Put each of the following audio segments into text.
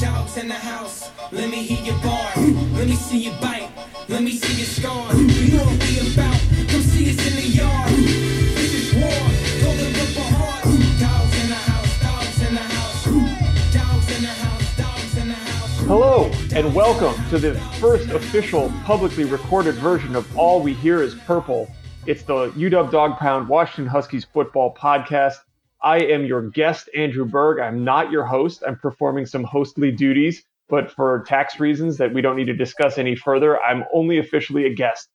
Dogs in the house. Let me hear your bars. Let me see you bite. Let me see your scars. You know what we about. Come see us in the yard. This is war. Golden Ripper hard. Dogs in the house. Dogs in the house. Dogs in the house. Dogs in the house. Hello, and welcome to the first official publicly recorded version of All We Hear is Purple. It's the UW Dawg Pound Washington Huskies football podcast. I am your guest, Andrew Berg. I'm not your host. I'm performing some hostly duties, but for tax reasons that we don't need to discuss any further, I'm only officially a guest.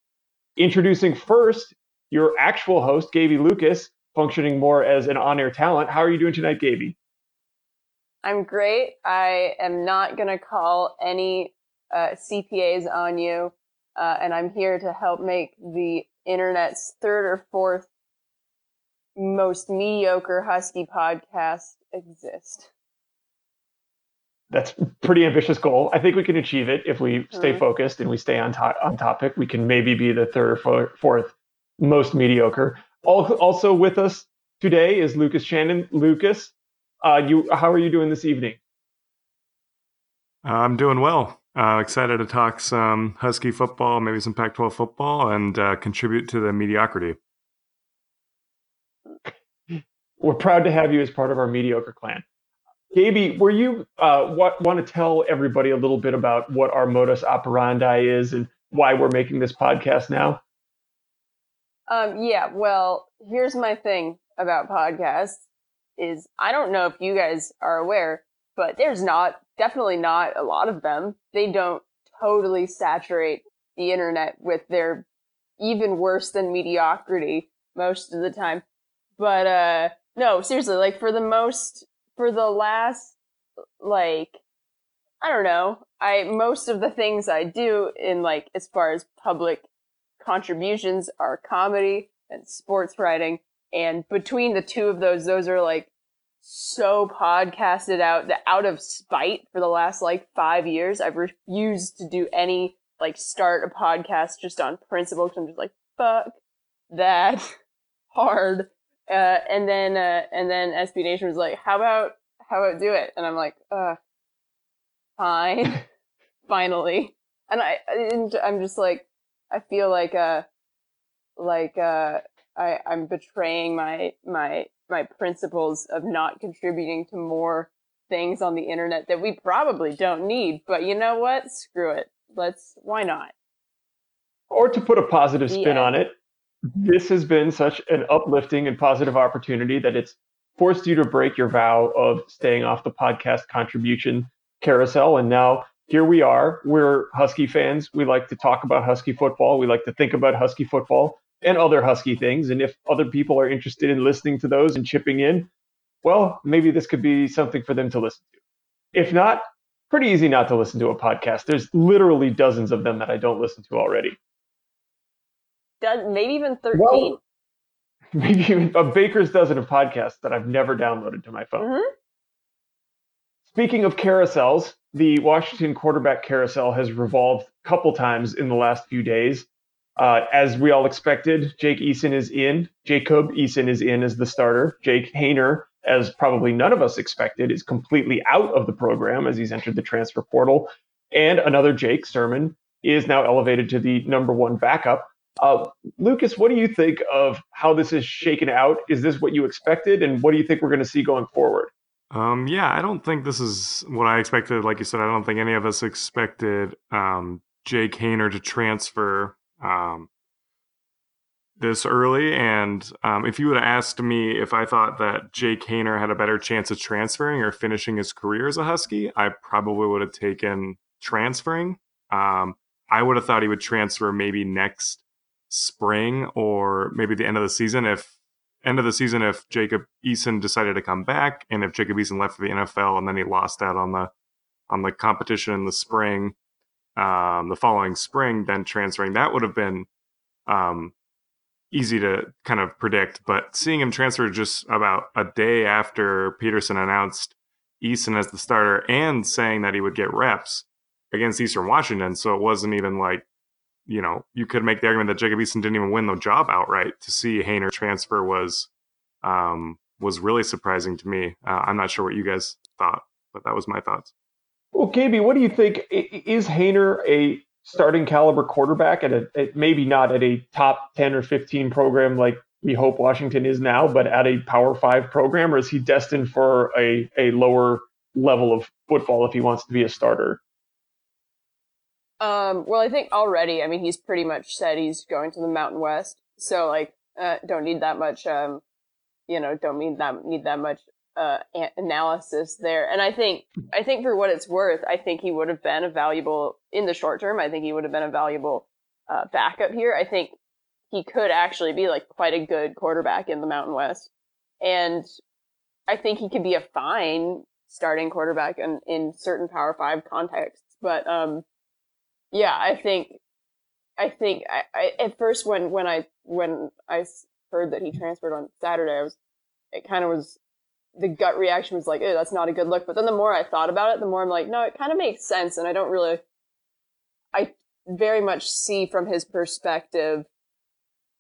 Introducing first your actual host, Gaby Lucas, functioning more as an on air talent. How are you doing tonight, Gaby? I'm great. I am not going to call any uh, CPAs on you, uh, and I'm here to help make the internet's third or fourth most mediocre Husky podcast exist. That's a pretty ambitious goal. I think we can achieve it if we stay Mhm. focused and we stay on to- on topic. We can maybe be the third or four- fourth most mediocre. Also with us today is Lucas Shannon. Lucas, uh, you how are you doing this evening? I'm doing well. Uh, excited to talk some Husky football, maybe some Pac 12 football, and uh, contribute to the mediocrity. We're proud to have you as part of our mediocre clan. Gaby, were you uh, what, want to tell everybody a little bit about what our modus operandi is and why we're making this podcast now? Um, yeah, well, here's my thing about podcasts is I don't know if you guys are aware, but there's not definitely not a lot of them. They don't totally saturate the internet with their even worse than mediocrity most of the time. But uh no, seriously, like for the most for the last like I don't know, I most of the things I do in like as far as public contributions are comedy and sports writing. And between the two of those, those are like so podcasted out that out of spite for the last like five years, I've refused to do any like start a podcast just on principle because I'm just like, fuck that hard. Uh, and then, uh, and then SB Nation was like, how about, how about do it? And I'm like, uh, fine, finally. And I, and I'm just like, I feel like uh like uh I I'm betraying my my my principles of not contributing to more things on the internet that we probably don't need. But you know what? Screw it. Let's why not? or to put a positive spin Yeah. on it, this has been such an uplifting and positive opportunity that it's forced you to break your vow of staying off the podcast contribution carousel. And now here we are. We're Husky fans. We like to talk about Husky football. We like to think about Husky football and other Husky things. And if other people are interested in listening to those and chipping in, well, maybe this could be something for them to listen to. If not, pretty easy not to listen to a podcast. There's literally dozens of them that I don't listen to already. Does maybe even thirteen. Well, maybe even a baker's dozen of podcasts that I've never downloaded to my phone. Mhm. Speaking of carousels, the Washington quarterback carousel has revolved a couple times in the last few days. Uh, as we all expected, Jake Eason is in. Jacob Eason is in as the starter. Jake Haener, as probably none of us expected, is completely out of the program as he's entered the transfer portal. And another Jake Sirmon is now elevated to the number one backup. Uh, Lucas, what do you think of how this is shaken out? Is this what you expected? And what do you think we're going to see going forward? Um, yeah, I don't think this is what I expected. Like you said, I don't think any of us expected um, Jake Haener to transfer um, this early. And um, if you would have asked me if I thought that Jake Haener had a better chance of transferring or finishing his career as a Husky, I probably would have taken transferring. Um, I would have thought he would transfer maybe next spring or maybe the end of the season if end of the season if Jacob Eason decided to come back and if Jacob Eason left for the NFL and then he lost out on the on the competition in the spring, um, the following spring, then transferring that would have been um, easy to kind of predict. But seeing him transfer just about a day after Petersen announced Eason as the starter and saying that he would get reps against Eastern Washington, so it wasn't even like you know, you could make the argument that Jacob Eason didn't even win the job outright. To see Haener transfer was um, was really surprising to me. Uh, I'm not sure what you guys thought, but that was my thoughts. Well, Gaby, what do you think? Is Haener a starting caliber quarterback at a at maybe not at a top 10 or 15 program like we hope Washington is now, but at a power five program, or is he destined for a, a lower level of football if he wants to be a starter? Um, well, I think already, I mean, he's pretty much said he's going to the Mountain West. So like, uh, don't need that much, um, you know, don't need that, need that much, uh, analysis there. And I think, I think for what it's worth, I think he would have been a valuable in the short term. I think he would have been a valuable, uh, backup here. I think he could actually be like quite a good quarterback in the Mountain West. And I think he could be a fine starting quarterback in, in certain Power Five contexts. But um, yeah, I think I think I, I, at first when when I when I heard that he transferred on Saturday, I was it kind of was the gut reaction was like, "Oh, that's not a good look." But then the more I thought about it, the more I'm like, "No, it kind of makes sense." And I don't really, I very much see from his perspective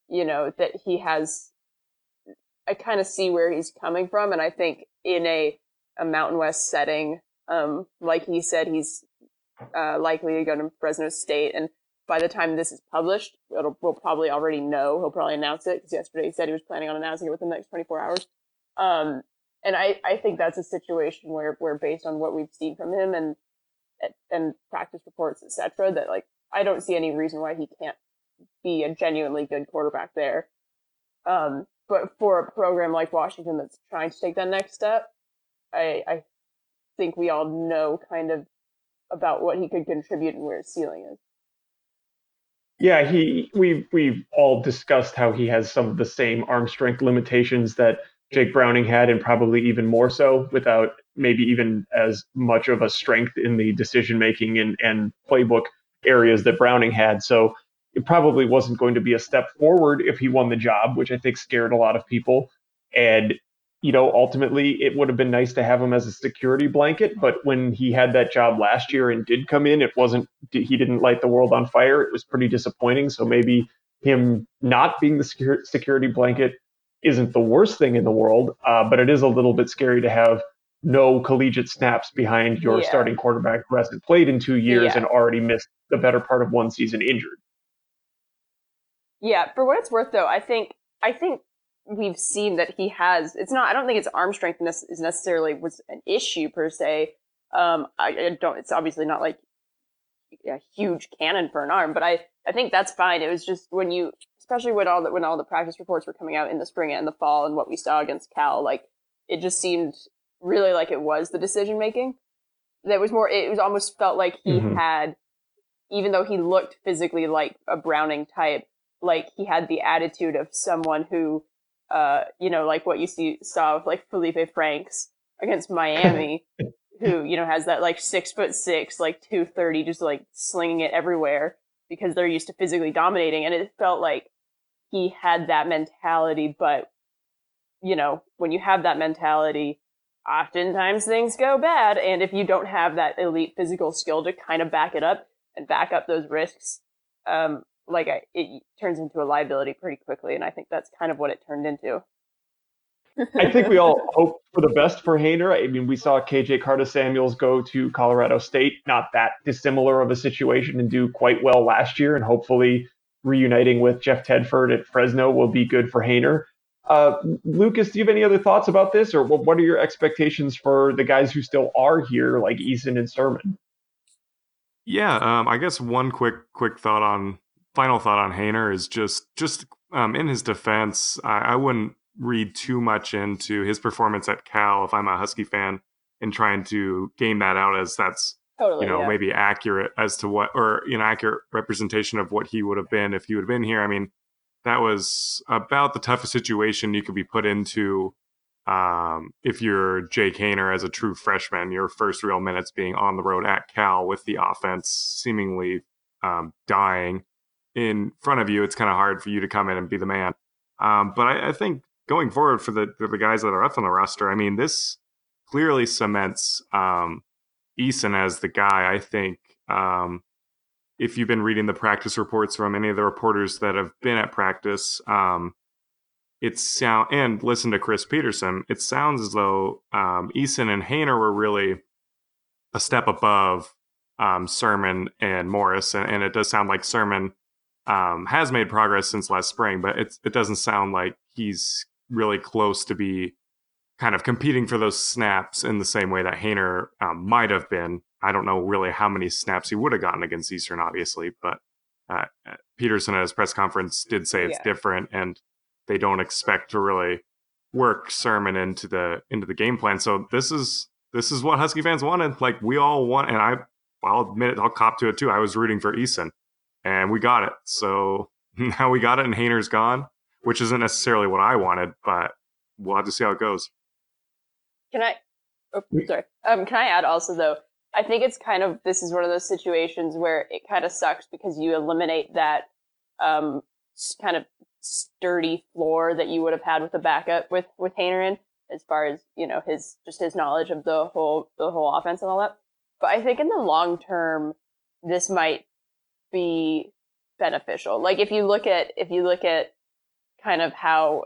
you know, that he has, I kind of see where he's coming from. And I think in a, a Mountain West setting, um, like he said, he's, uh, likely to go to Fresno State. And by the time this is published, it'll, we'll probably already know. He'll probably announce it because yesterday he said he was planning on announcing it within the next 24 hours. Um, and I, I think that's a situation where, where based on what we've seen from him and, and practice reports, etc., that like, I don't see any reason why he can't be a genuinely good quarterback there. Um, but for a program like Washington that's trying to take that next step, I, I think we all know kind of about what he could contribute and where his ceiling is. Yeah, he we've we've all discussed how he has some of the same arm strength limitations that Jake Browning had, and probably even more so, without maybe even as much of a strength in the decision making and, and playbook areas that Browning had. So it probably wasn't going to be a step forward if he won the job, which I think scared a lot of people. And, you know, ultimately it would have been nice to have him as a security blanket. But when he had that job last year and did come in, it wasn't, he didn't light the world on fire. It was pretty disappointing. So maybe him not being the security blanket isn't the worst thing in the world, uh, but it is a little bit scary to have no collegiate snaps behind your yeah. starting quarterback who hasn't played in two years yeah. and already missed the better part of one season injured. Yeah, for what it's worth, though, I think I think we've seen that he has. It's not. I don't think his arm strength is necessarily was an issue per se. Um, I, I don't. It's obviously not like a huge cannon for an arm, but I I think that's fine. It was just when you, especially when all the when all the practice reports were coming out in the spring and the fall, and what we saw against Cal, like it just seemed really like it was the decision making. That was more. It was almost felt like he mm-hmm. had, even though he looked physically like a Browning type, like he had the attitude of someone who, uh, you know, like what you see saw with like Feleipe Franks against Miami, who you know has that like six foot six, like two thirty, just like slinging it everywhere because they're used to physically dominating, and it felt like he had that mentality. But you know, when you have that mentality, oftentimes things go bad, and if you don't have that elite physical skill to kind of back it up and back up those risks, um, like I, it turns into a liability pretty quickly, and I think that's kind of what it turned into. I think we all hope for the best for Haener. I mean, we saw KJ Carta-Samuels go to Colorado State, not that dissimilar of a situation, and do quite well last year. And hopefully, reuniting with Jeff Tedford at Fresno will be good for Haener. Uh, Lucas, do you have any other thoughts about this, or what are your expectations for the guys who still are here, like Eason and Sirmon? Yeah, um, I guess one quick quick thought on final thought on Haener is just just um, in his defense, I, I, wouldn't read too much into his performance at Cal if I'm a Husky fan and trying to game that out as that's totally, you know yeah. maybe accurate as to what or know accurate representation of what he would have been if he would have been here. I mean, that was about the toughest situation you could be put into um, if you're Jake Haener as a true freshman, your first real minutes being on the road at Cal with the offense seemingly um, dying in front of you, it's kind of hard for you to come in and be the man. Um, but I, I, think going forward for the for the guys that are up on the roster, I mean, this clearly cements um, Eason as the guy. I think um, if you've been reading the practice reports from any of the reporters that have been at practice, um, it sound and listen to Chris Petersen. it sounds as though um, Eason and Haener were really a step above um, Sirmon and Morris, and, and, it does sound like Sirmon um, has made progress since last spring, but it doesn't sound like he's really close to be kind of competing for those snaps in the same way that Haener um, might have been. I don't know really how many snaps he would have gotten against Eastern, obviously, but uh, Petersen at his press conference did say it's yeah. different, and they don't expect to really work Sirmon into the into the game plan. So this is this is what Husky fans wanted. Like we all want, and I I'll admit it, I'll cop to it too. I was rooting for Eason, and we got it. So now we got it, and Haener's gone, which isn't necessarily what I wanted, but we'll have to see how it goes. Can I? Oh, sorry. Um, can I add also though? I think it's kind of this is one of those situations where it kind of sucks because you eliminate that um, kind of sturdy floor that you would have had with a backup with with Haener as far as you know his just his knowledge of the whole the whole offense and all that. But I think in the long term, this might be beneficial. Like if you look at if you look at kind of how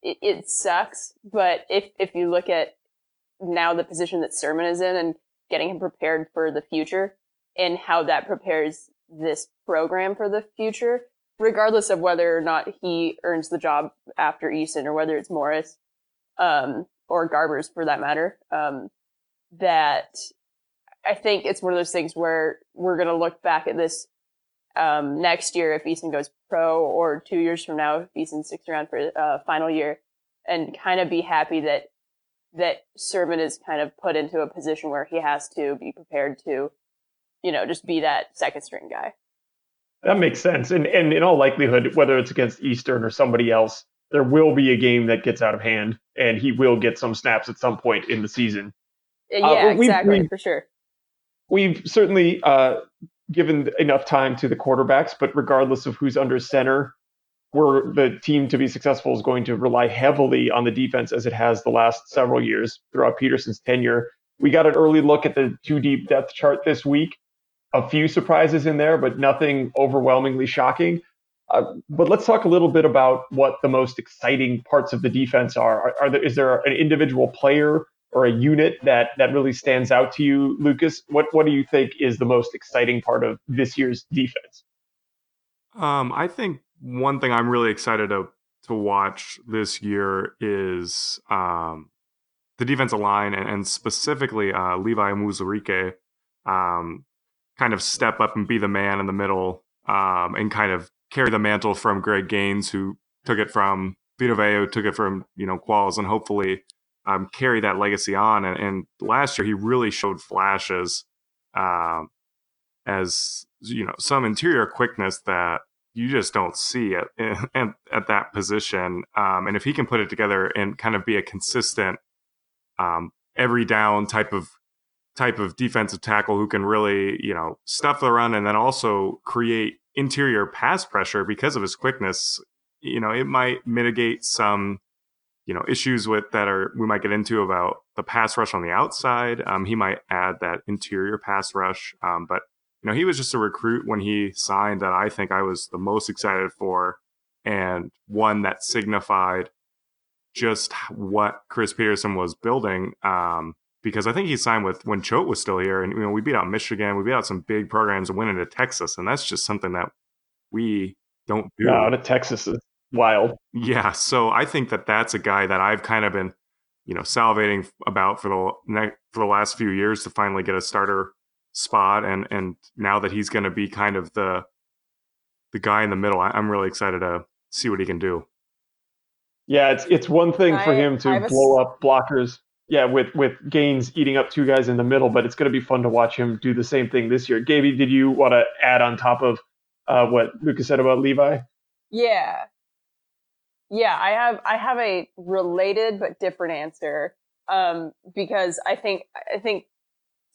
it, it sucks, but if if you look at now the position that Sirmon is in and getting him prepared for the future and how that prepares this program for the future, regardless of whether or not he earns the job after Eason or whether it's Morris, um, or Garbers for that matter, um, that I think it's one of those things where we're going to look back at this um, next year if Eason goes pro or two years from now if Eason sticks around for uh, final year and kind of be happy that that Sirmon is kind of put into a position where he has to be prepared to, you know, just be that second string guy. That makes sense. And and in all likelihood, whether it's against Eastern or somebody else, there will be a game that gets out of hand and he will get some snaps at some point in the season. Uh, yeah, uh, exactly, we've, for sure. We've certainly uh, given enough time to the quarterbacks, but regardless of who's under center, where the team to be successful is going to rely heavily on the defense as it has the last several years throughout Petersen's tenure. We got an early look at the two deep depth chart this week. A few surprises in there, but nothing overwhelmingly shocking. Uh, but let's talk a little bit about what the most exciting parts of the defense are. Are, are there, is there an individual player or a unit that that really stands out to you, Lucas? What what do you think is the most exciting part of this year's defense? Um, I think one thing I'm really excited to to watch this year is um, the defensive line and, and specifically uh, Levi Onwuzurike um, kind of step up and be the man in the middle um, and kind of carry the mantle from Greg Gaines, who took it from Vita Vea, took it from you know Qualls, and hopefully um, carry that legacy on. And, and, last year he really showed flashes um, as you know some interior quickness that you just don't see at at, at that position. Um, and if he can put it together and kind of be a consistent, um, every down type of type of defensive tackle who can really you know stuff the run and then also create interior pass pressure because of his quickness, you know, it might mitigate some you know issues with that are we might get into about the pass rush on the outside. Um, he might add that interior pass rush, um, but you know, he was just a recruit when he signed that I think I was the most excited for and one that signified just what Chris Petersen was building. Um, because I think he signed with when Choate was still here, and you know we beat out Michigan, we beat out some big programs and went into Texas, and that's just something that we don't do. No, to Texas is wild. Yeah, so I think that that's a guy that I've kind of been, you know, salivating about for the for the last few years to finally get a starter spot, and and now that he's going to be kind of the the guy in the middle, I, am really excited to see what he can do. Yeah, it's it's one thing I, for him to blow up blockers. Yeah, with with Gaines eating up two guys in the middle, but it's going to be fun to watch him do the same thing this year. Gaby, did you want to add on top of uh, what Lucas said about Levi? Yeah, yeah, I have I have a related but different answer um, because I think I think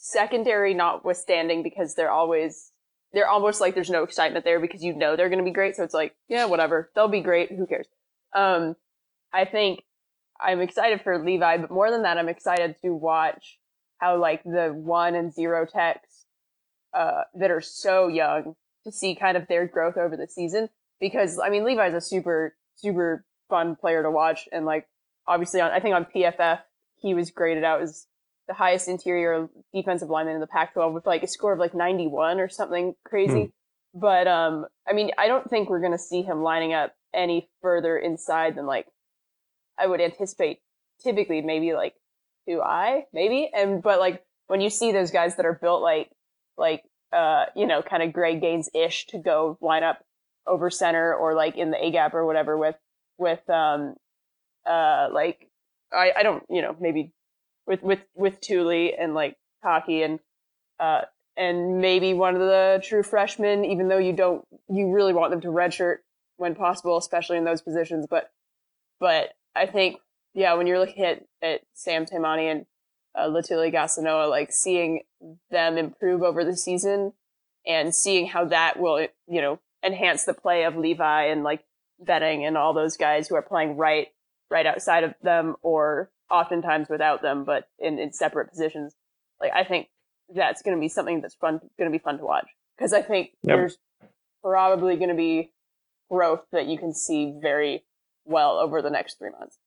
secondary notwithstanding because they're always they're almost like there's no excitement there because you know they're going to be great. So it's like yeah whatever. They'll be great. Who cares? Um i think i'm excited for levi but more than that i'm excited to watch how like the one and zero techs uh that are so young to see kind of their growth over the season. Because i mean levi's a super super fun player to watch. And like obviously on I think on PFF he was graded out as the highest interior defensive lineman in the Pac-12 with like a score of like 91 or something crazy. Hmm. But um, I mean, I don't think we're gonna see him lining up any further inside than like I would anticipate. Typically, maybe like two I, maybe. And but like when you see those guys that are built like like uh you know kind of Greg Gaines ish to go line up over center or like in the A gap or whatever with with um uh like I I don't you know maybe with with with Tuli and like Taki and uh and maybe one of the true freshmen, even though you don't you really want them to redshirt when possible, especially in those positions. But but I think yeah, when you're looking at at Sam Taimani and uh, Letuligasenoa, like seeing them improve over the season and seeing how that will you know enhance the play of Levi and like Benning and all those guys who are playing right right outside of them or oftentimes without them, but in, in separate positions. Like I think that's going to be something that's fun, going to be fun to watch because I think Yep. there's probably going to be growth that you can see very well over the next three months.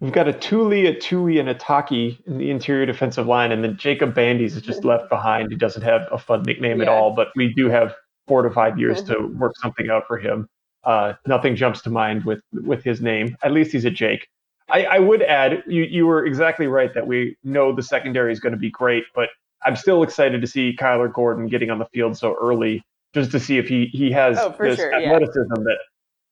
We've got a Tuli, a Tui, and a Taki in the interior defensive line, and then Jacob Bandes is just left behind. He doesn't have a fun nickname at all, but we do have four to five years to work something out for him. Uh, nothing jumps to mind with with his name. At least he's a Jake. I, I would add, you you were exactly right that we know the secondary is going to be great, but I'm still excited to see Kyler Gordon getting on the field so early, just to see if he he has Oh, this sure, yeah. athleticism that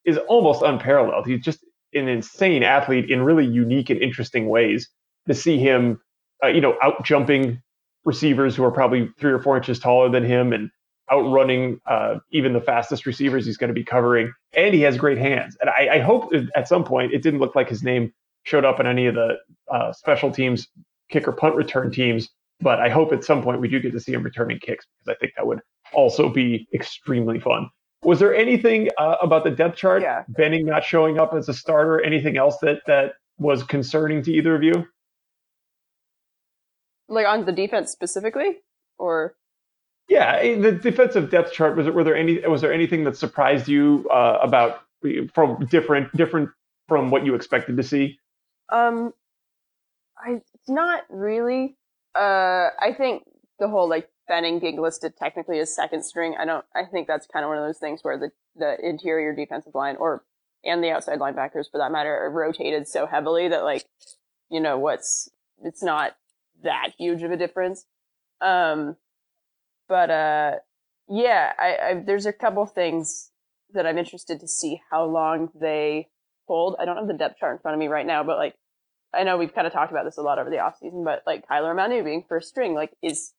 is almost unparalleled. He's just an insane athlete in really unique and interesting ways. To see him, uh, you know, out jumping receivers who are probably three or four inches taller than him and outrunning uh, even the fastest receivers he's going to be covering. And he has great hands. And I, I hope at some point it didn't look like his name showed up in any of the uh, special teams, kick or punt return teams. But I hope at some point we do get to see him returning kicks because I think that would also be extremely fun. Was there anything uh, about the depth chart, Yeah. Benning not showing up as a starter, anything else that that was concerning to either of you? Like on the defense specifically, or Yeah, eh, the defensive depth chart was it? Were there any? Was there anything that surprised you uh, about from different different from what you expected to see? Um, I not really. Uh, I think the whole like Benning being listed technically as second string. I don't. I think that's kind of one of those things where the the interior defensive line or and the outside linebackers for that matter are rotated so heavily that like you know what's it's not that huge of a difference. Um, but uh, yeah, I, I there's a couple things that I'm interested to see how long they hold. I don't have the depth chart in front of me right now, but like I know we've kind of talked about this a lot over the offseason, but like Kyler Manu being first string, like is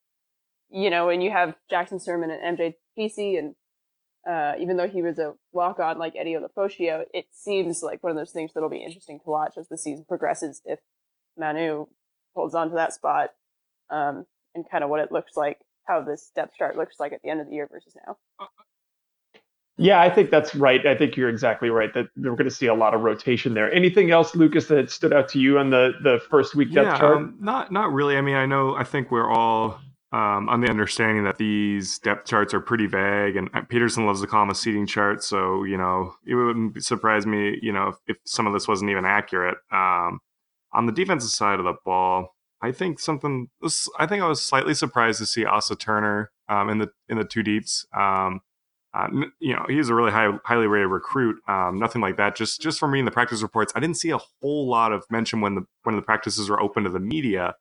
you know, when you have Jackson Sirmon and MJ PC and uh, even though he was a walk on like Eddie Ulofoshio, it seems like one of those things that'll be interesting to watch as the season progresses if Manu holds on to that spot um, and kind of what it looks like, how this depth chart looks like at the end of the year versus now. Yeah, I think that's right. I think you're exactly right that we're going to see a lot of rotation there. Anything else, Lucas, that stood out to you on the the first week depth yeah, chart? um, not not really. I mean, I know. I think we're all um, on the understanding that these depth charts are pretty vague, and Petersen loves to call them a seating chart. So you know, it wouldn't surprise me, you know, if, if some of this wasn't even accurate. Um, on the defensive side of the ball, I think something. I think I was slightly surprised to see Asa Turner um, in the in the two deeps. Um, uh, you know, he's a really high, highly rated recruit. Um, nothing like that. Just just from reading the practice reports, I didn't see a whole lot of mention when the when the practices were open to the media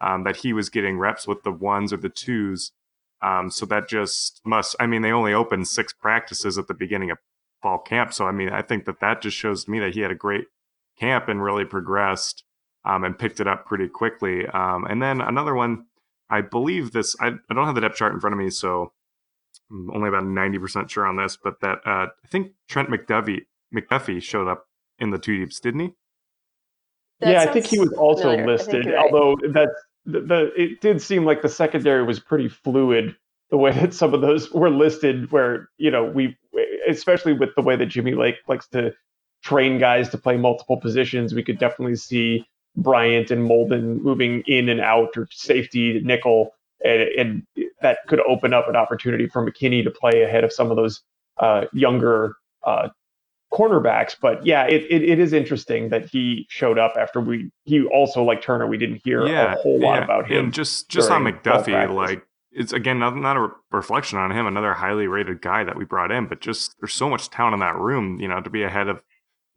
um, that he was getting reps with the ones or the twos. Um, so that just must. I mean, they only opened six practices at the beginning of fall camp. So I mean, I think that that just shows me that he had a great camp and really progressed um, and picked it up pretty quickly. Um, and then another one, I believe this. I, I don't have the depth chart in front of me, so I'm only about ninety percent sure on this. But that uh, I think Trent McDuffie McDuffie showed up in the two deeps, didn't he? That yeah, I think he was also familiar. Listed, right. although that the, the it did seem like the secondary was pretty fluid the way that some of those were listed where you know we especially with the way that Jimmy Lake likes to train guys to play multiple positions we could definitely see Bryant and Molden moving in and out or safety nickel and, and that could open up an opportunity for McKinney to play ahead of some of those uh, younger uh, cornerbacks. But yeah, it, it, it is interesting that he showed up after we he also like Turner. We didn't hear Yeah, a whole lot yeah. about him. And just just on McDuffie, like it's again not, not a re- reflection on him, another highly rated guy that we brought in, but just there's so much talent in that room, you know, to be ahead of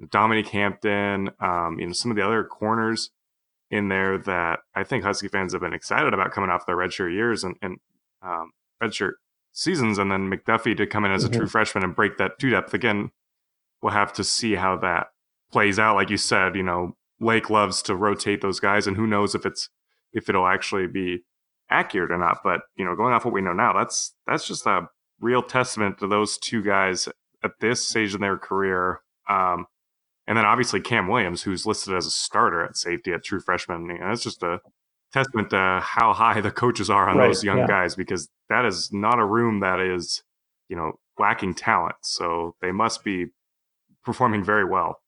Dominic Hampton, um, you know, some of the other corners in there that I think Husky fans have been excited about coming off their redshirt years and, and um, redshirt seasons, and then McDuffie to come in as a Mhm. true freshman and break that two depth again. We'll have to see how that plays out. Like you said, you know, Lake loves to rotate those guys, and who knows if it's if it'll actually be accurate or not. But you know, going off what we know now, that's that's just a real testament to those two guys at this stage in their career. Um, and then obviously Cam Williams, who's listed as a starter at safety at true freshman. You know, that's just a testament to how high the coaches are on Right, those young yeah. guys because that is not a room that is, you know, lacking talent. So they must be performing very well.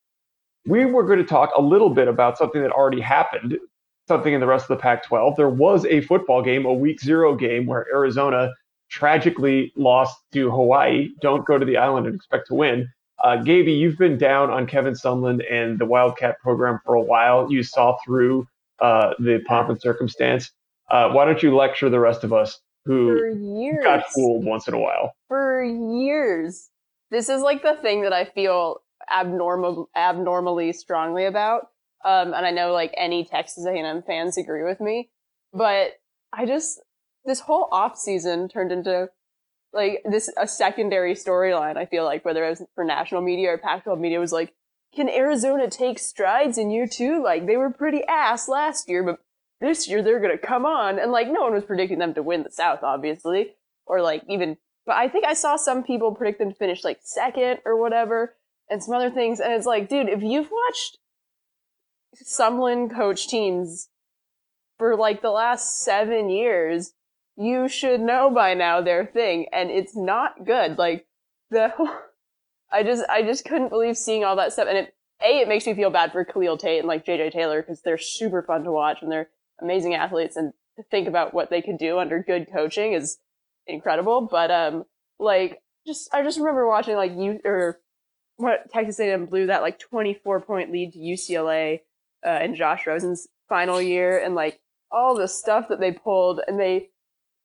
we were going to talk a little bit about something that already happened, something in the rest of the Pac 12. There was a football game, a week zero game, where Arizona tragically lost to Hawaii. Don't go to the island and expect to win. Uh, Gaby, you've been down on Kevin Sumlin and the Wildcat program for a while. You saw through uh, the pomp and circumstance. Uh, why don't you lecture the rest of us For who years. got fooled once in a while? for years. This is like the thing that I feel abnormal, abnormally strongly about. Um, and I know like any Texas A&M fans agree with me, but I just this whole off season turned into like this a secondary storyline. I feel like whether it was for national media or Pac-12 media was like, can Arizona take strides in year two? Like they were pretty ass last year, but this year they're gonna come on. And like no one was predicting them to win the South, obviously, or like even. But I think I saw some people predict them to finish like second or whatever, and some other things. And it's like, dude, if you've watched Sumlin coach teams for like the last seven years, you should know by now their thing, and it's not good. Like the, I just, I just couldn't believe seeing all that stuff, and it, a, it makes me feel bad for Khalil Tate and like JJ Taylor because they're super fun to watch and they're amazing athletes, and to think about what they could do under good coaching is incredible. But um, like, just I just remember watching like you or what Texas A&M blew that like 24 point lead to UCLA uh, in Josh Rosen's final year, and like all the stuff that they pulled, and they,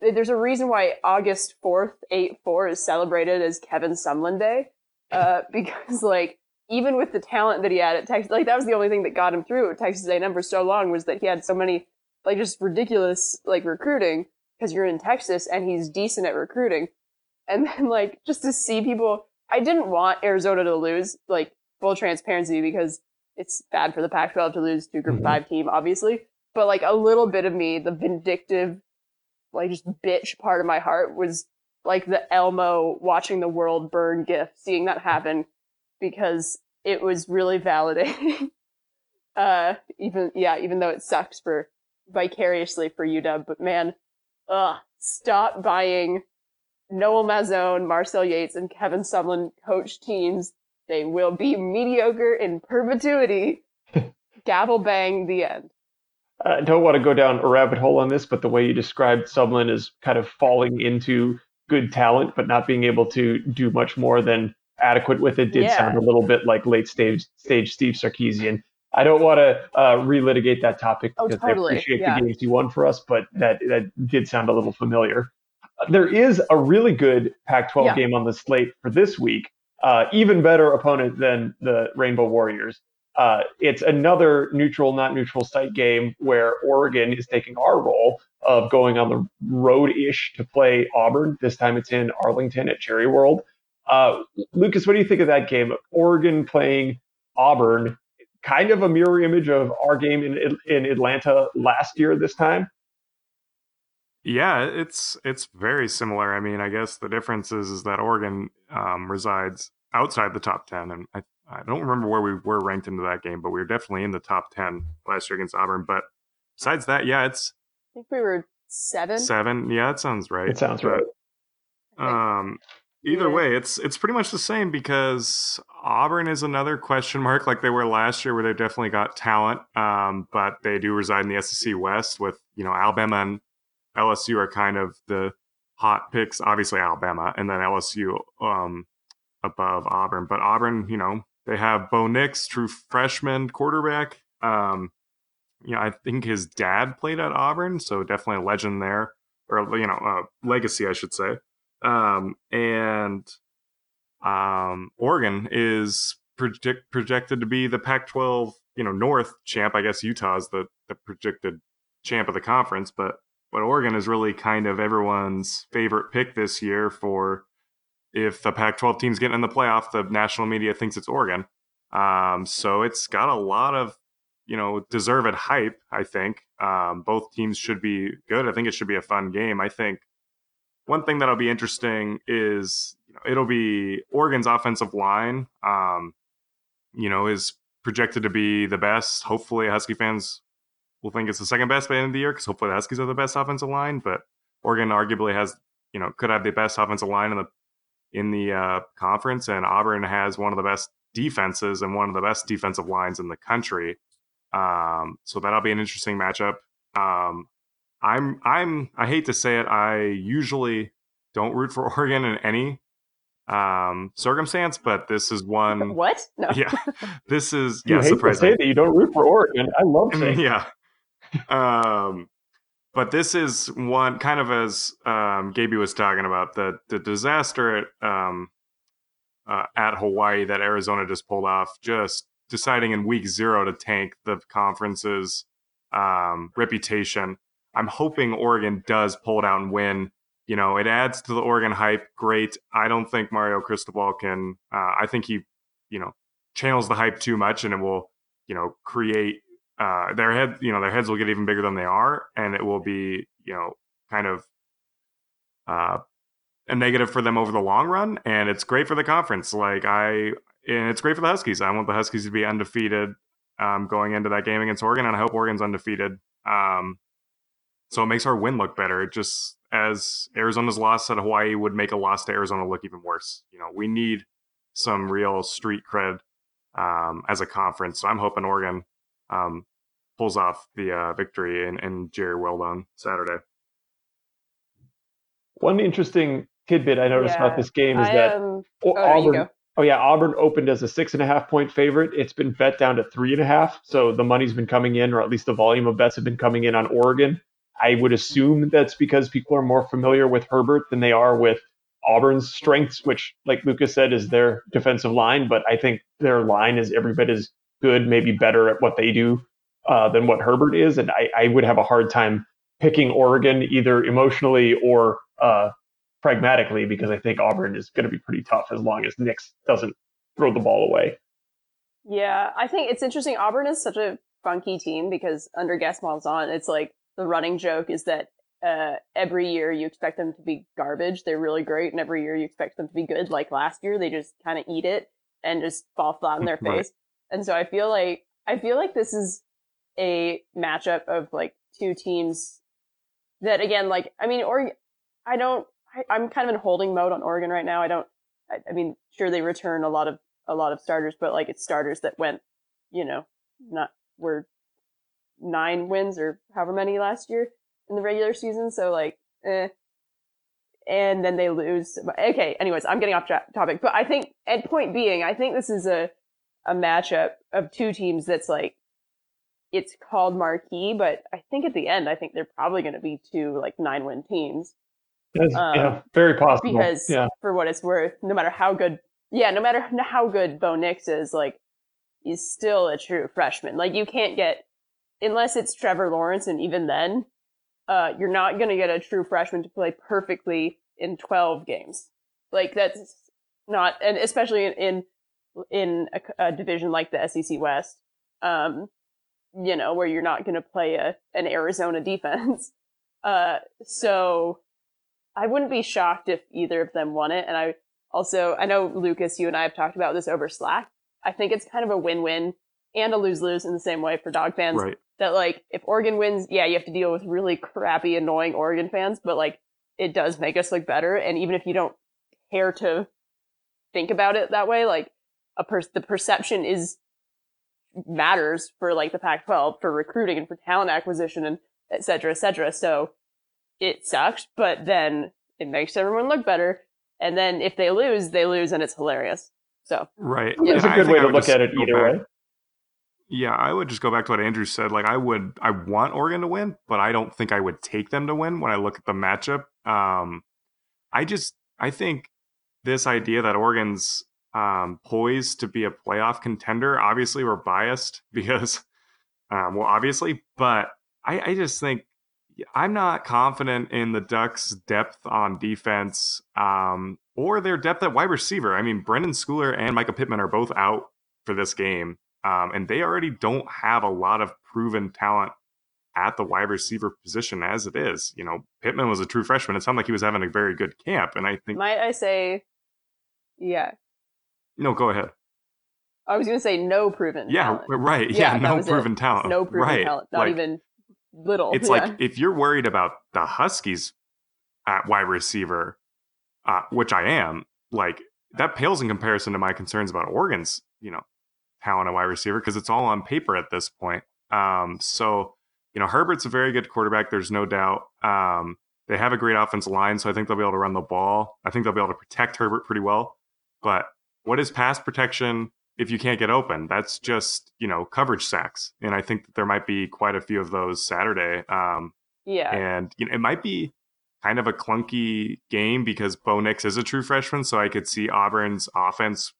they there's a reason why August 4th, 8 4 is celebrated as Kevin Sumlin Day, uh, because like even with the talent that he had at Texas, like that was the only thing that got him through Texas A&M for so long was that he had so many like just ridiculous like recruiting because you're in Texas and he's decent at recruiting, and then like just to see people, I didn't want Arizona to lose, like full transparency because it's bad for the Pac-12 to lose to a Group Mhm. Five team, obviously. But like a little bit of me, the vindictive, like just bitch part of my heart was like the Elmo watching the world burn gif, seeing that happen because it was really validating. uh, even yeah, even though it sucks for vicariously for UW, but man, ugh, stop buying Noel Mazzone, Marcel Yates, and Kevin Sumlin coach teams. They will be mediocre in perpetuity. Gavel bang, the end. I don't want to go down a rabbit hole on this, but the way you described Sumlin as kind of falling into good talent, but not being able to do much more than adequate with it did Yeah. sound a little bit like late stage stage Steve Sarkisian. I don't want to uh, relitigate that topic Oh, because totally. I appreciate Yeah. the games you won for us, but that that did sound a little familiar. Uh, There is a really good Pac-12 Yeah. game on the slate for this week. Uh, even better opponent than the Rainbow Warriors. Uh, it's another neutral, not neutral site game where Oregon is taking our role of going on the road-ish to play Auburn. This time it's in Arlington at Jerry World. Uh, Lucas, what do you think of that game? Oregon playing Auburn, kind of a mirror image of our game in in Atlanta last year. This time, Yeah, it's it's very similar. I mean, I guess the difference is is that Oregon um, resides outside the top ten, and I I don't remember where we were ranked into that game, but we were definitely in the top ten last year against Auburn. But besides that, yeah, it's I think we were seven. seven. Yeah, that sounds right. it sounds But, right. Um, either Yeah. way, it's it's pretty much the same because Auburn is another question mark, like they were last year, where they definitely got talent, um, but they do reside in the SEC West. With you know Alabama and LSU are kind of the hot picks. Obviously Alabama, and then LSU um, above Auburn. But Auburn, you know, they have Bo Nix, true freshman quarterback. Um, you know, I think his dad played at Auburn, so definitely a legend there, or you know, a legacy, I should say. Um, and um, Oregon is project, projected to be the Pac-12, you know, North champ. I guess Utah's the, the projected champ of the conference, but but Oregon is really kind of everyone's favorite pick this year for if the Pac-12 team's getting in the playoff, the national media thinks it's Oregon. Um, so it's got a lot of you know deserved hype. I think um, both teams should be good. I think it should be a fun game. I think one thing that'll be interesting is you know, it'll be Oregon's offensive line. Um, you know, is projected to be the best. Hopefully, Husky fans will think it's the second best by the end of the year because hopefully the Huskies are the best offensive line. But Oregon arguably has, you know, could have the best offensive line in the in the uh, conference, and Auburn has one of the best defenses and one of the best defensive lines in the country. Um, so that'll be an interesting matchup. Um, I'm I'm I hate to say it, I usually don't root for Oregon in any um, circumstance, but this is one. What? No. Yeah, this is You yeah hate to say that you don't root for Oregon. I love saying yeah. Um, but this is one kind of as um, Gaby was talking about the the disaster at um, uh, at Hawaii that Arizona just pulled off, just deciding in week zero to tank the conference's um, reputation. I'm hoping Oregon does pull it out and win. You know, it adds to the Oregon hype. Great. I don't think Mario Cristobal can. Uh, I think he, you know, channels the hype too much, and it will, you know, create uh, their head. You know, their heads will get even bigger than they are, and it will be, you know, kind of uh, a negative for them over the long run. And it's great for the conference. Like I, and it's great for the Huskies. I want the Huskies to be undefeated um, going into that game against Oregon, and I hope Oregon's undefeated. Um, so it makes our win look better. It just as Arizona's loss at Hawaii would make a loss to Arizona look even worse. You know, we need some real street cred um, as a conference. So I'm hoping Oregon um, pulls off the uh, victory and, in Jerry Weldon Saturday. One interesting tidbit I noticed Yeah, about this game is I, that um, oh, Auburn. Oh yeah, Auburn opened as a six and a half point favorite. It's been bet down to three and a half, so the money's been coming in, or at least the volume of bets have been coming in on Oregon. I would assume that's because people are more familiar with Herbert than they are with Auburn's strengths, which, like Lucas said, is their defensive line. But I think their line is every bit as good, maybe better at what they do uh, than what Herbert is. And I, I would have a hard time picking Oregon either emotionally or uh, pragmatically because I think Auburn is going to be pretty tough as long as Nix doesn't throw the ball away. Yeah, I think it's interesting. Auburn is such a funky team because under Gus Malzahn, it's like the running joke is that uh, every year you expect them to be garbage. They're really great, and every year you expect them to be good. Like last year, they just kind of eat it and just fall flat on their Right. face. And so I feel like I feel like this is a matchup of like two teams that again, like I mean, Oregon. I don't. I, I'm kind of in holding mode on Oregon right now. I don't. I, I mean, sure they return a lot of a lot of starters, but like it's starters that went, you know, not were nine wins or however many last year in the regular season. So like, eh. And then they lose. Okay. Anyways, I'm getting off tra- topic, but I think, and point being, I think this is a a matchup of two teams that's like, it's called marquee, but I think at the end, I think they're probably going to be two like nine win teams Um, yeah, very possible. because yeah, for what it's worth, no matter how good, yeah, no matter how good Bo Nix is, like, he's still a true freshman. Like, you can't get, unless it's Trevor Lawrence, and even then, uh, you're not going to get a true freshman to play perfectly in 12 games. Like, that's not, and especially in, in, in a, a division like the SEC West, um, you know, where you're not going to play a, an Arizona defense. Uh, so, I wouldn't be shocked if either of them won it. And I also, I know Lucas, you and I have talked about this over Slack. I think it's kind of a win-win and a lose-lose in the same way for dog fans. Right. That like, if Oregon wins, yeah, you have to deal with really crappy, annoying Oregon fans, but like, it does make us look better. And even if you don't care to think about it that way, like, a per- the perception is matters for like the Pac-12 for recruiting and for talent acquisition and et cetera, et cetera. So it sucks, but then it makes everyone look better. And then if they lose, they lose and it's hilarious. So Right. Yeah. That's And a I good way to look at it either back- way. Yeah, I would just go back to what Andrew said. Like I would, I want Oregon to win, but I don't think I would take them to win when I look at the matchup. Um, I just, I think this idea that Oregon's um, poised to be a playoff contender. Obviously, we're biased because, um, well, obviously, but I, I just think I'm not confident in the Ducks' depth on defense um, or their depth at wide receiver. I mean, Brenden Schooler and Mycah Pittman are both out for this game. Um, and they already don't have a lot of proven talent at the wide receiver position as it is. You know, Pittman was a true freshman. It sounded like he was having a very good camp. And I think, might I say, yeah, no, go ahead. I was going to say no proven. Yeah, talent. right. Yeah, Yeah, no was it. proven talent. no proven right. talent, not Like, even little. It's yeah. like if you're worried about the Huskies at wide receiver, uh, which I am, like that pales in comparison to my concerns about Oregon's, you know, talent at wide receiver because it's all on paper at this point. Um, so you know, Herbert's a very good quarterback. There's no doubt. Um, they have a great offensive line, so I think they'll be able to run the ball. I think they'll be able to protect Herbert pretty well. But what is pass protection if you can't get open? That's just you know coverage sacks, and I think that there might be quite a few of those Saturday. Um, yeah, and you know it might be kind of a clunky game because Bo Nix is a true freshman, so I could see Auburn's offense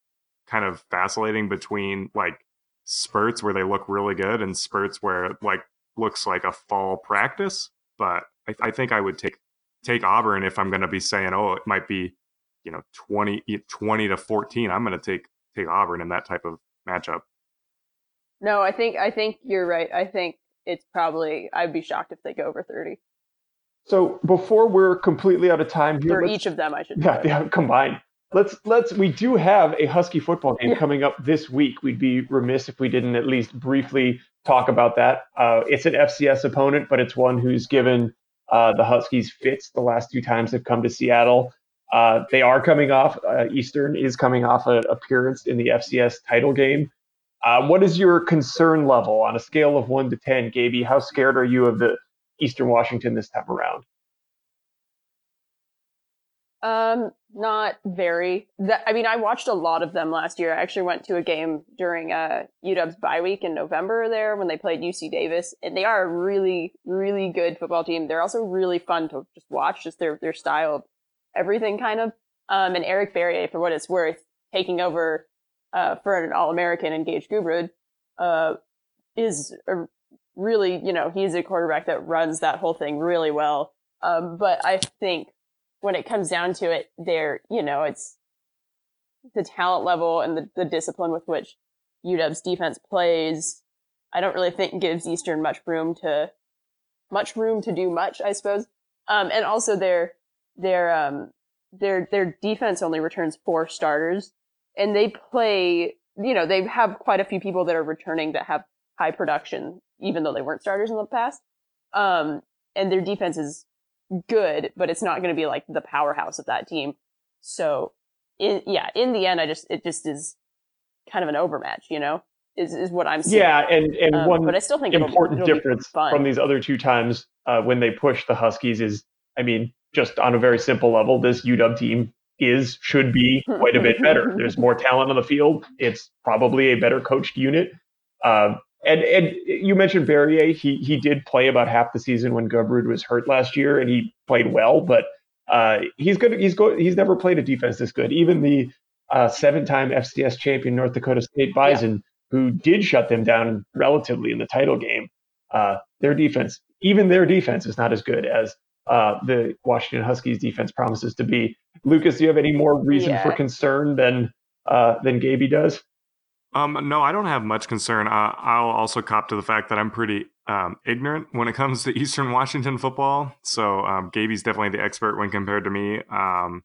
kind of vacillating between like spurts where they look really good and spurts where it like looks like a fall practice. But I, I think I would take take Auburn if I'm going to be saying, oh, it might be you know 20, 20 to fourteen. I'm going to take take Auburn in that type of matchup. no, I think I think you're right. I think it's probably. I'd be shocked if they go over thirty So before we're completely out of time here, for each of them. I should. yeah, yeah, combined. Let's let's we do have a Husky football game Yeah. coming up this week. We'd be remiss if we didn't at least briefly talk about that. Uh, it's an FCS opponent, but it's one who's given uh, the Huskies fits the last two times they've come to Seattle. Uh, they are coming off. Uh, Eastern is coming off an appearance in the FCS title game. Uh, what is your concern level on a scale of one to ten, Gaby? How scared are you of the Eastern Washington this time around? Um, not very. That, I mean, I watched a lot of them last year. I actually went to a game during uh, UW's bye week in November there when they played UC Davis, and they are a really, really good football team. They're also really fun to just watch, just their their style of everything, kind of. Um, and Eric Barriere, for what it's worth, taking over uh, for an All American and Gage Gubrud, uh, is a really, you know, he's a quarterback that runs that whole thing really well. Um, but I think when it comes down to it, there, you know, it's the talent level and the, the discipline with which UW's defense plays. I don't really think gives Eastern much room to, much room to do much, I suppose. Um, and also their, their, um, their, their defense only returns four starters and they play, you know, they have quite a few people that are returning that have high production, even though they weren't starters in the past. Um, and their defense is good, but it's not going to be like the powerhouse of that team. So, in, yeah, in the end, I just it just is kind of an overmatch, you know, is is what I'm seeing. Yeah, and and Um, one but I still think it'll- important it'll difference from these other two times uh, when they push the Huskies is, I mean, just on a very simple level, this UW team is should be quite a bit better. There's more talent on the field. It's probably a better coached unit. Uh, and and you mentioned Barriere. He he did play about half the season when Gubrud was hurt last year, and he played well. But uh, he's good. He's go, He's never played a defense this good. Even the uh, seven-time FCS champion North Dakota State Bison, who did shut them down relatively in the title game, uh, their defense, even their defense, is not as good as uh, the Washington Huskies defense promises to be. Lucas, do you have any more reason Yeah. for concern than uh, than Gaby does? Um, no, I don't have much concern. Uh, I'll also cop to the fact that I'm pretty um, ignorant when it comes to Eastern Washington football. So um, Gaby's definitely the expert when compared to me. Um,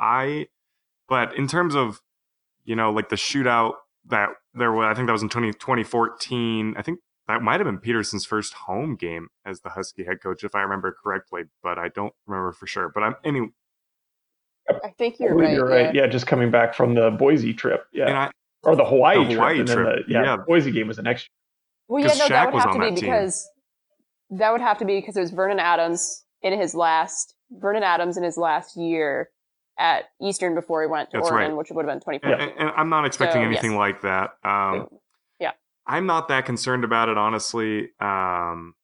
I, but in terms of, you know, like the shootout that there was, I think that was in 20, 2014. I think that might have been Petersen's first home game as the Husky head coach, if I remember correctly, but I don't remember for sure. But I'm anyway. I think you're believe right. You're right. Yeah. just coming back from the Boise trip. Yeah. and I, or the Hawaii, The Hawaii trip. And then trip, the, yeah, yeah. the Boise game was the next. Well, yeah, 'Cause no, Shaq that would have to be that team. because that would have to be because it was Vernon Adams in his last Vernon Adams in his last year at Eastern before he went to That's Oregon, right. which would have been 24. And, and I'm not expecting So, anything yes. like that. Um, Yeah. I'm not that concerned about it, honestly. Um,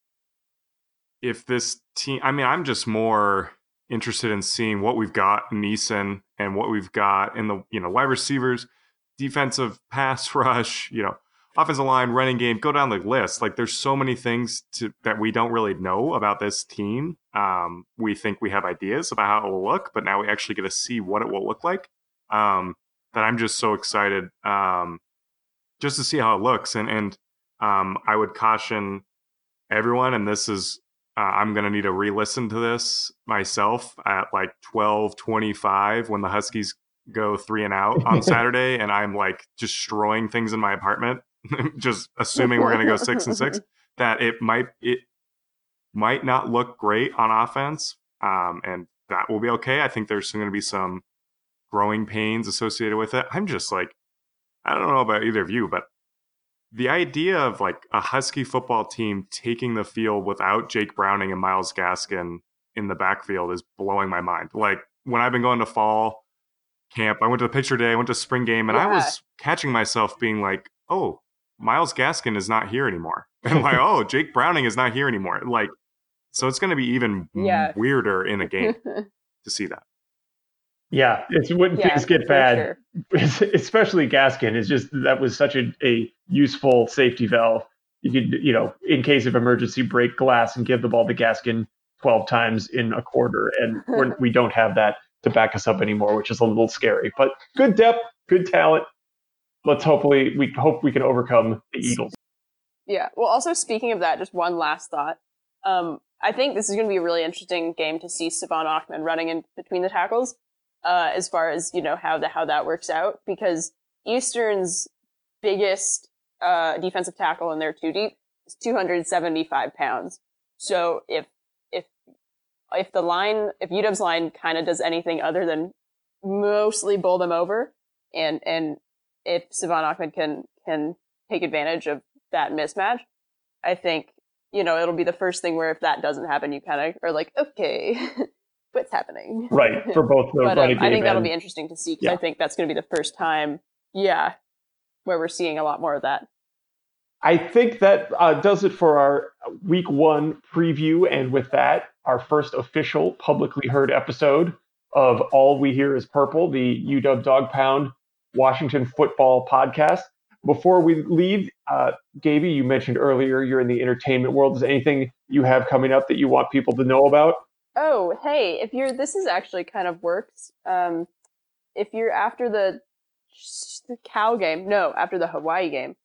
if this team, I mean, I'm just more interested in seeing what we've got in Eason and what we've got in the, you know, wide receivers, defensive pass rush, you know, offensive line, running game, go down the list. Like there's so many things to, that we don't really know about this team. Um, we think we have ideas about how it will look, but now we actually get to see what it will look like. Um, that I'm just so excited um, just to see how it looks. And and um, I would caution everyone, and this is uh, I'm going to need to re-listen to this myself at like 12:25 when the Huskies go three and out on Saturday, and I'm like destroying things in my apartment, just assuming we're going to go six and six. That it might it might not look great on offense, um, and that will be okay. I think there's going to be some growing pains associated with it. I'm just like, I don't know about either of you, but the idea of like a Husky football team taking the field without Jake Browning and Myles Gaskin in the backfield is blowing my mind. Like when I've been going to fall camp, I went to the picture day, I went to spring game, and I was catching myself being like, oh, Myles Gaskin is not here anymore. And like, oh, Jake Browning is not here anymore. Like, so it's going to be even Yeah. weirder in a game to see that. Yeah, it's when yeah, things get bad, sure. especially Gaskin. Is just that was such a, a useful safety valve. You could, you know, in case of emergency, break glass and give the ball to Gaskin twelve times in a quarter, and we're, we don't have that to back us up anymore, which is a little scary. But good depth, good talent. Let's hopefully we hope we can overcome the Eagles. Yeah. Well, also speaking of that, just one last thought. Um, I think this is going to be a really interesting game to see Salvon Ahmed running in between the tackles, uh, as far as you know how the how that works out because Eastern's biggest uh, defensive tackle in their two deep is 275 pounds. So if if if the line if UW's line kind of does anything other than mostly bowl them over, and and if Salvon Ahmed can can take advantage of that mismatch, I think you know it'll be the first thing where if that doesn't happen, you kind of are like, okay, what's happening? Right for both the But um, I think that'll and- be interesting to see because Yeah. I think that's going to be the first time, yeah, where we're seeing a lot more of that. I think that uh, does it for our week one preview. And with that, our first official publicly heard episode of All We Hear is Purple, the UW Dawg Pound Washington football podcast. Before we leave, uh, Gaby, you mentioned earlier you're in the entertainment world. Is there anything you have coming up that you want people to know about? Oh, hey, if you're this is actually kind of works. Um, if you're after the, the Cal game, no, after the Hawaii game,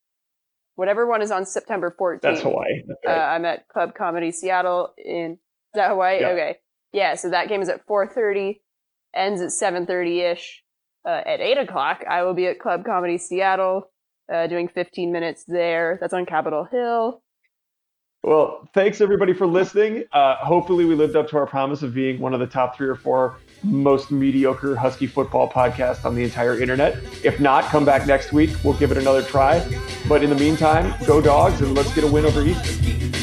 whatever one is on September 14th. That's Hawaii. That's Uh. I'm at Club Comedy Seattle in is that Hawaii? Yeah. Okay. Yeah, so that game is at 4:30, ends at 7:30 ish. Uh, at eight o'clock, I will be at Club Comedy Seattle, uh, doing 15 minutes there. That's on Capitol Hill. Well, thanks everybody for listening. Uh, hopefully, we lived up to our promise of being one of the top three or four most mediocre Husky football podcasts on the entire internet. If not, come back next week. We'll give it another try. But in the meantime, go dogs and let's get a win over Eastern.